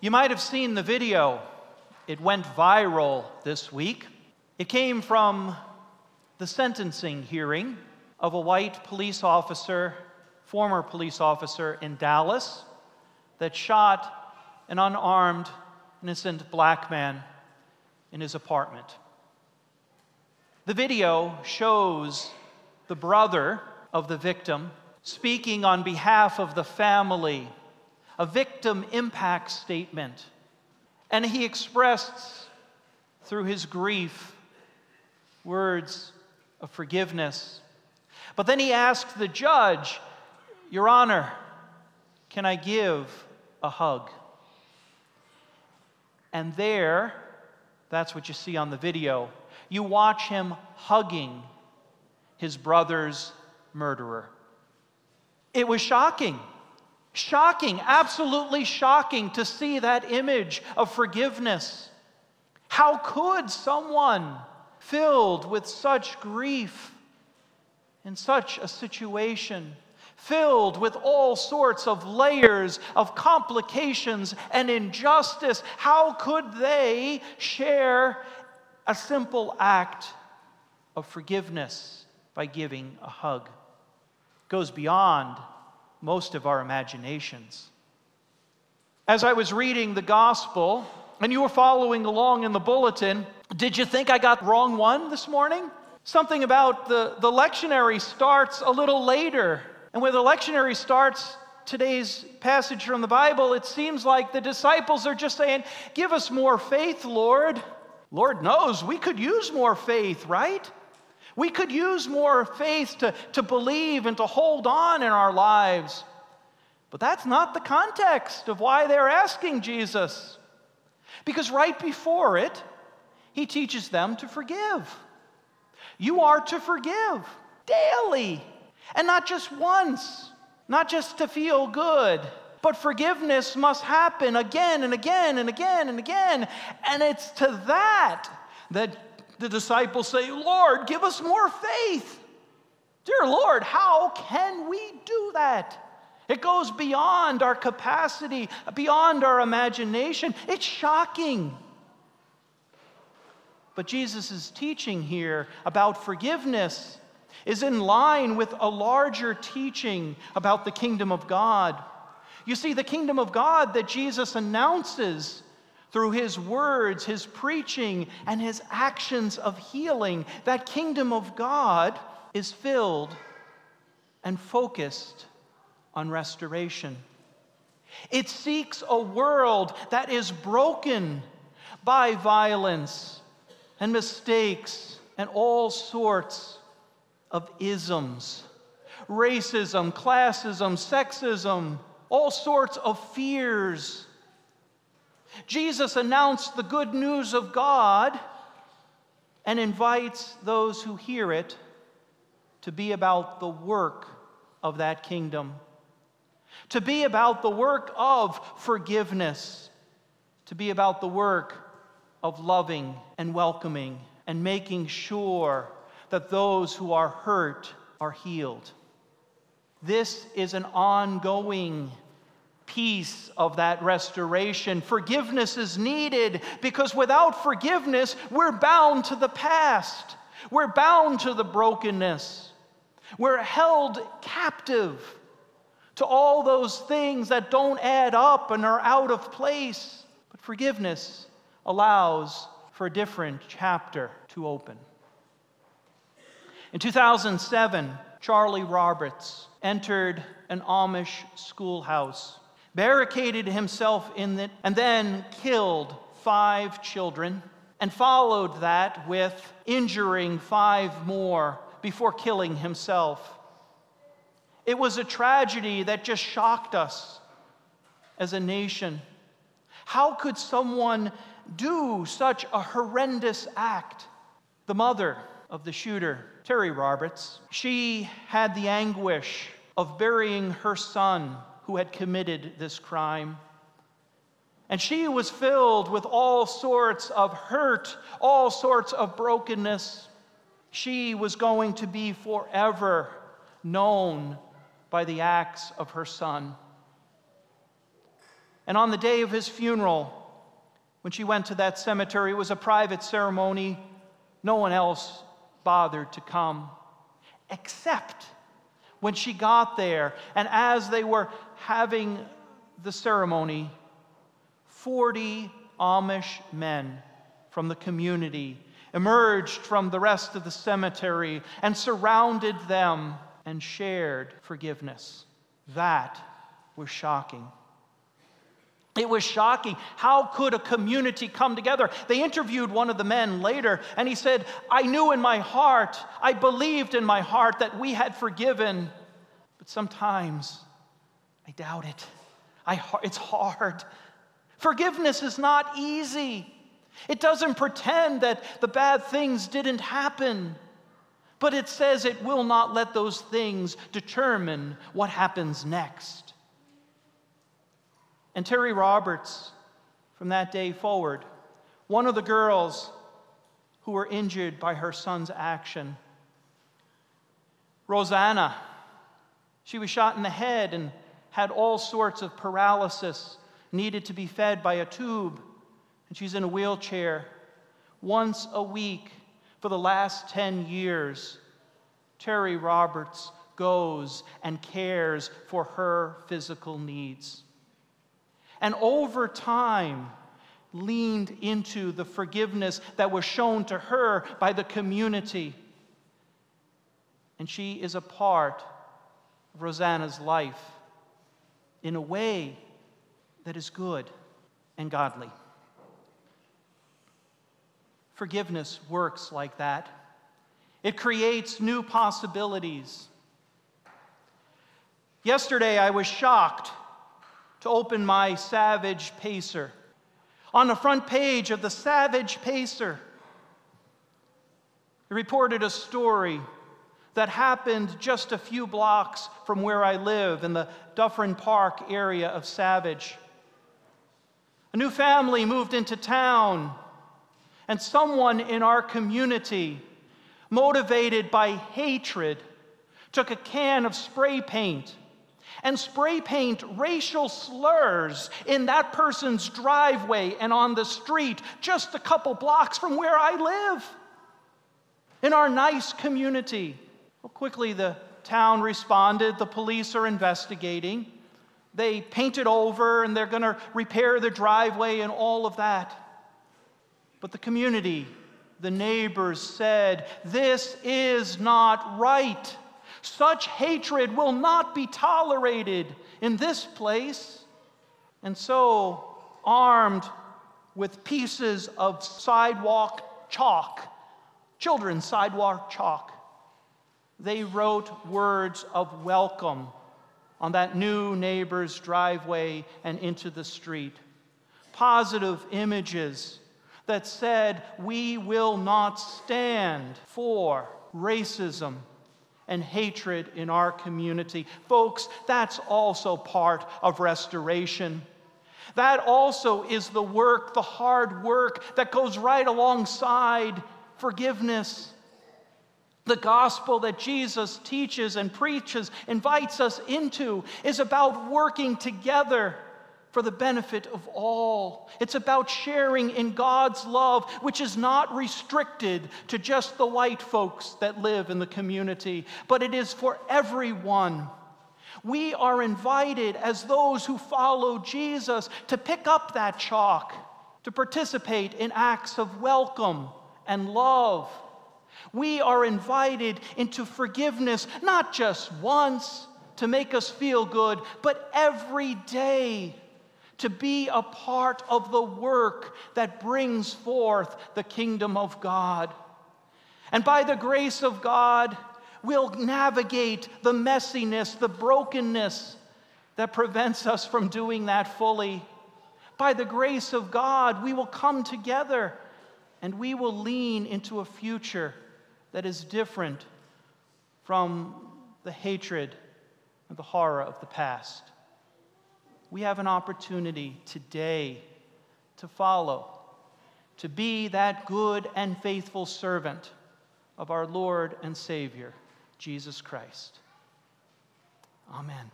You might have seen the video, it went viral this week. It came from the sentencing hearing of a white police officer, former police officer in Dallas, that shot an unarmed, innocent black man in his apartment. The video shows the brother of the victim speaking on behalf of the family a victim impact statement. And he expressed through his grief words of forgiveness. But then he asked the judge, Your Honor, can I give a hug? And there, that's what you see on the video, you watch him hugging his brother's murderer. It was shocking. Shocking, absolutely shocking to see that image of forgiveness. How could someone filled with such grief in such a situation, filled with all sorts of layers of complications and injustice, how could they share a simple act of forgiveness by giving a hug? It goes beyond most of our imaginations. As I was reading the gospel, and you were following along in the bulletin, did you think I got the wrong one this morning? Something about the, the lectionary starts a little later. And where the lectionary starts today's passage from the Bible, it seems like the disciples are just saying, Give us more faith, Lord. Lord knows we could use more faith, right? We could use more faith to, to believe and to hold on in our lives. But that's not the context of why they're asking Jesus. Because right before it, he teaches them to forgive. You are to forgive daily, and not just once, not just to feel good. But forgiveness must happen again and again and again and again. And it's to that that the disciples say, Lord, give us more faith. Dear Lord, how can we do that? It goes beyond our capacity, beyond our imagination. It's shocking. But Jesus' teaching here about forgiveness is in line with a larger teaching about the kingdom of God. You see, the kingdom of God that Jesus announces through his words, his preaching, and his actions of healing, that kingdom of God is filled and focused on restoration. It seeks a world that is broken by violence and mistakes and all sorts of isms racism, classism, sexism, all sorts of fears Jesus announced the good news of God and invites those who hear it to be about the work of that kingdom, to be about the work of forgiveness, to be about the work of loving and welcoming and making sure that those who are hurt are healed. This is an ongoing piece of that restoration. Forgiveness is needed because without forgiveness, we're bound to the past, we're bound to the brokenness, we're held captive to all those things that don't add up and are out of place. But forgiveness allows for a different chapter to open. In 2007, Charlie Roberts entered an Amish schoolhouse barricaded himself in it, and then killed five children, and followed that with injuring five more before killing himself. It was a tragedy that just shocked us as a nation. How could someone do such a horrendous act? The mother of the shooter, Terri Roberts, she had the anguish of burying her son who had committed this crime. And she was filled with all sorts of hurt, all sorts of brokenness. She was going to be forever known by the acts of her son. And on the day of his funeral, when she went to that cemetery, it was a private ceremony. No one else bothered to come, except when she got there. And as they were having the ceremony, 40 Amish men from the community emerged from the rest of the cemetery and surrounded them and shared forgiveness. That was shocking. It was shocking. How could a community come together? They interviewed one of the men later, and he said, I knew in my heart, I believed in my heart that we had forgiven, but sometimes I doubt it. I, it's hard. Forgiveness is not easy. It doesn't pretend that the bad things didn't happen, but it says it will not let those things determine what happens next. And Terri Roberts, from that day forward, one of the girls who were injured by her son's action, Rosanna, she was shot in the head and had all sorts of paralysis, needed to be fed by a tube and she's in a wheelchair. Once a week for the last 10 years, Terri Roberts goes and cares for her physical needs. And over time, leaned into the forgiveness that was shown to her by the community. And she is a part of Rosanna's life in a way that is good and godly. Forgiveness works like that. It creates new possibilities. Yesterday, I was shocked to open my Savage Pacer. On the front page of the Savage Pacer, it reported a story that happened just a few blocks from where I live in the Dufferin Park area of Savage. A new family moved into town and someone in our community, motivated by hatred, took a can of spray paint and spray paint racial slurs in that person's driveway and on the street just a couple blocks from where I live in our nice community. Well, quickly the town responded. The police are investigating. They painted over and they're going to repair the driveway and all of that. But the community, the neighbors said, This is not right. Such hatred will not be tolerated in this place. And so, armed with pieces of sidewalk chalk, children's sidewalk chalk, they wrote words of welcome on that new neighbor's driveway and into the street. Positive images that said, We will not stand for racism and hatred in our community. Folks, that's also part of restoration. That also is the work, the hard work that goes right alongside forgiveness. The gospel that Jesus teaches and preaches, invites us into, is about working together for the benefit of all. It's about sharing in God's love, which is not restricted to just the white folks that live in the community, but it is for everyone. We are invited as those who follow Jesus to pick up that chalk, to participate in acts of welcome and love. We are invited into forgiveness, not just once to make us feel good, but every day to be a part of the work that brings forth the kingdom of God. And by the grace of God, we'll navigate the messiness, the brokenness that prevents us from doing that fully. By the grace of God, we will come together and we will lean into a future that is different from the hatred and the horror of the past we have an opportunity today to follow, to be that good and faithful servant of our Lord and Savior, Jesus Christ. Amen.